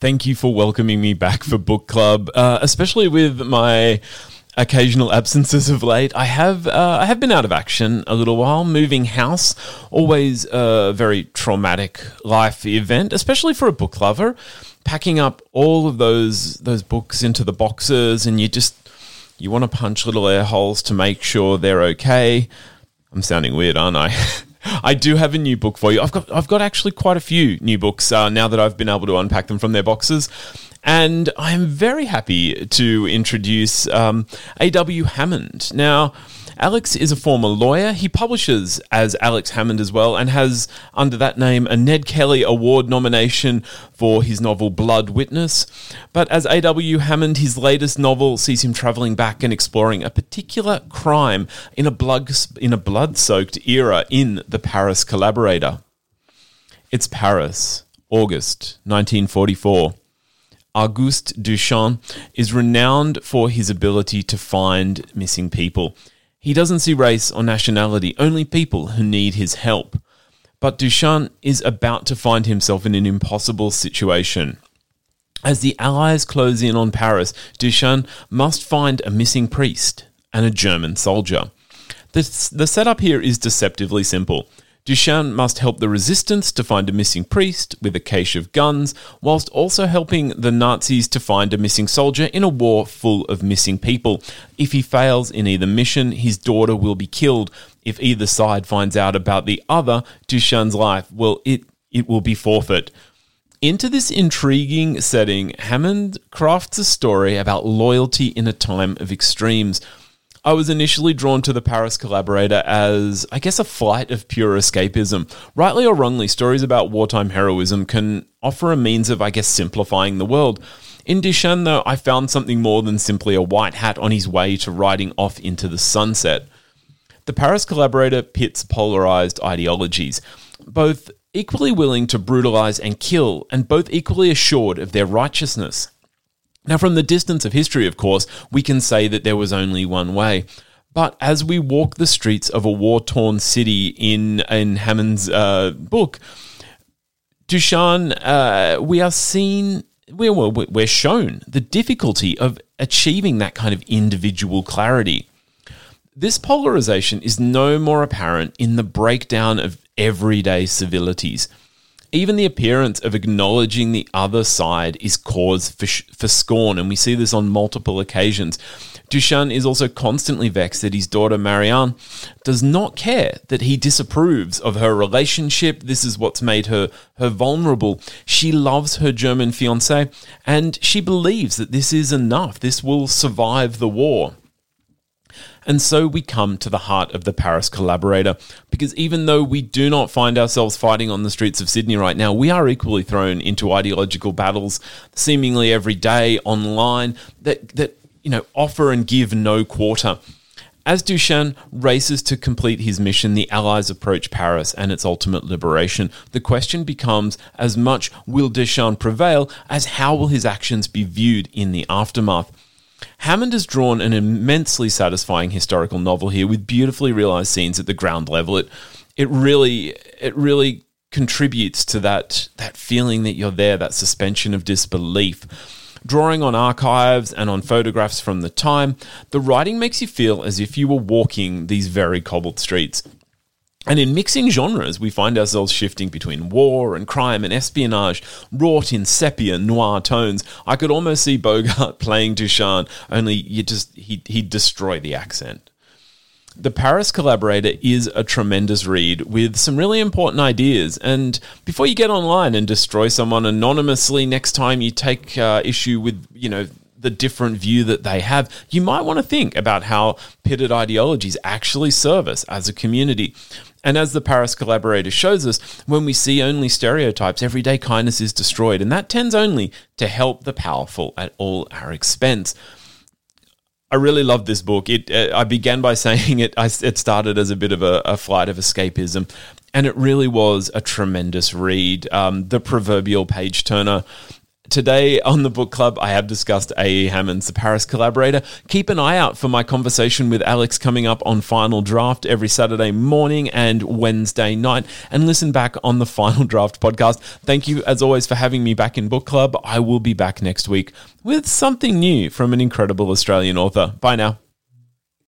Thank you for welcoming me back for book club, uh, especially with my occasional absences of late. I have uh, I have been out of action a little while. Moving house, always a very traumatic life event, especially for a book lover. Packing up all of those those books into the boxes, and you just you want to punch little air holes to make sure they're okay. I'm sounding weird, aren't I? I do have a new book for you. I've got I've got actually quite a few new books uh, now that I've been able to unpack them from their boxes. And I'm very happy to introduce um, A.W. Hammond. Now, Alex is a former lawyer. He publishes as Alex Hammond as well and has, under that name, a Ned Kelly Award nomination for his novel Blood Witness. But as A.W. Hammond, his latest novel sees him traveling back and exploring a particular crime in a blood in a blood-soaked era in The Paris Collaborator. It's Paris, August 1944. Auguste Duchamp is renowned for his ability to find missing people. He doesn't see race or nationality, only people who need his help. But Duchamp is about to find himself in an impossible situation. As the Allies close in on Paris, Duchamp must find a missing priest and a German soldier. The, the setup here is deceptively simple. Duchamp must help the resistance to find a missing priest with a cache of guns, whilst also helping the Nazis to find a missing soldier in a war full of missing people. If he fails in either mission, his daughter will be killed. If either side finds out about the other, Duchamp's life will it it will be forfeit. Into this intriguing setting, Hammond crafts a story about loyalty in a time of extremes. I was initially drawn to the Paris collaborator as, I guess, a flight of pure escapism. Rightly or wrongly, stories about wartime heroism can offer a means of, I guess, simplifying the world. In Duchamp, though, I found something more than simply a white hat on his way to riding off into the sunset. The Paris collaborator pits polarized ideologies, both equally willing to brutalize and kill, and both equally assured of their righteousness. Now, from the distance of history, of course, we can say that there was only one way. But as we walk the streets of a war torn city in, in Hammond's uh, book, Duchamp, uh, we are seen, we're, we're shown the difficulty of achieving that kind of individual clarity. This polarization is no more apparent in the breakdown of everyday civilities. Even the appearance of acknowledging the other side is cause for, for scorn, and we see this on multiple occasions. Duchamp is also constantly vexed that his daughter Marianne does not care that he disapproves of her relationship. This is what's made her her vulnerable. She loves her German fiance and she believes that this is enough. This will survive the war. And so we come to the heart of the Paris collaborator, because even though we do not find ourselves fighting on the streets of Sydney right now, we are equally thrown into ideological battles seemingly every day online that, that you know, offer and give no quarter. As Duchamp races to complete his mission, the Allies approach Paris and its ultimate liberation. The question becomes as much will Duchamp prevail as how will his actions be viewed in the aftermath. Hammond has drawn an immensely satisfying historical novel here with beautifully realized scenes at the ground level. It it really it really contributes to that that feeling that you're there, that suspension of disbelief. Drawing on archives and on photographs from the time, the writing makes you feel as if you were walking these very cobbled streets. And in mixing genres, we find ourselves shifting between war and crime and espionage, wrought in sepia noir tones. I could almost see Bogart playing Duchamp, only you just he he'd destroy the accent. The Paris Collaborator is a tremendous read with some really important ideas. And before you get online and destroy someone anonymously next time you take uh, issue with, you know, the different view that they have, you might want to think about how pitted ideologies actually serve us as a community. And as the Paris collaborator shows us, when we see only stereotypes, everyday kindness is destroyed, and that tends only to help the powerful at all our expense. I really love this book. It uh, I began by saying it. I, it started as a bit of a, a, flight of escapism, and it really was a tremendous read. Um, the proverbial page turner Today on the book club, I have discussed A.E. Hammond's The Paris Collaborator. Keep an eye out for my conversation with Alex coming up on Final Draft every Saturday morning and Wednesday night, and listen back on the Final Draft podcast. Thank you, as always, for having me back in book club. I will be back next week with something new from an incredible Australian author. Bye now.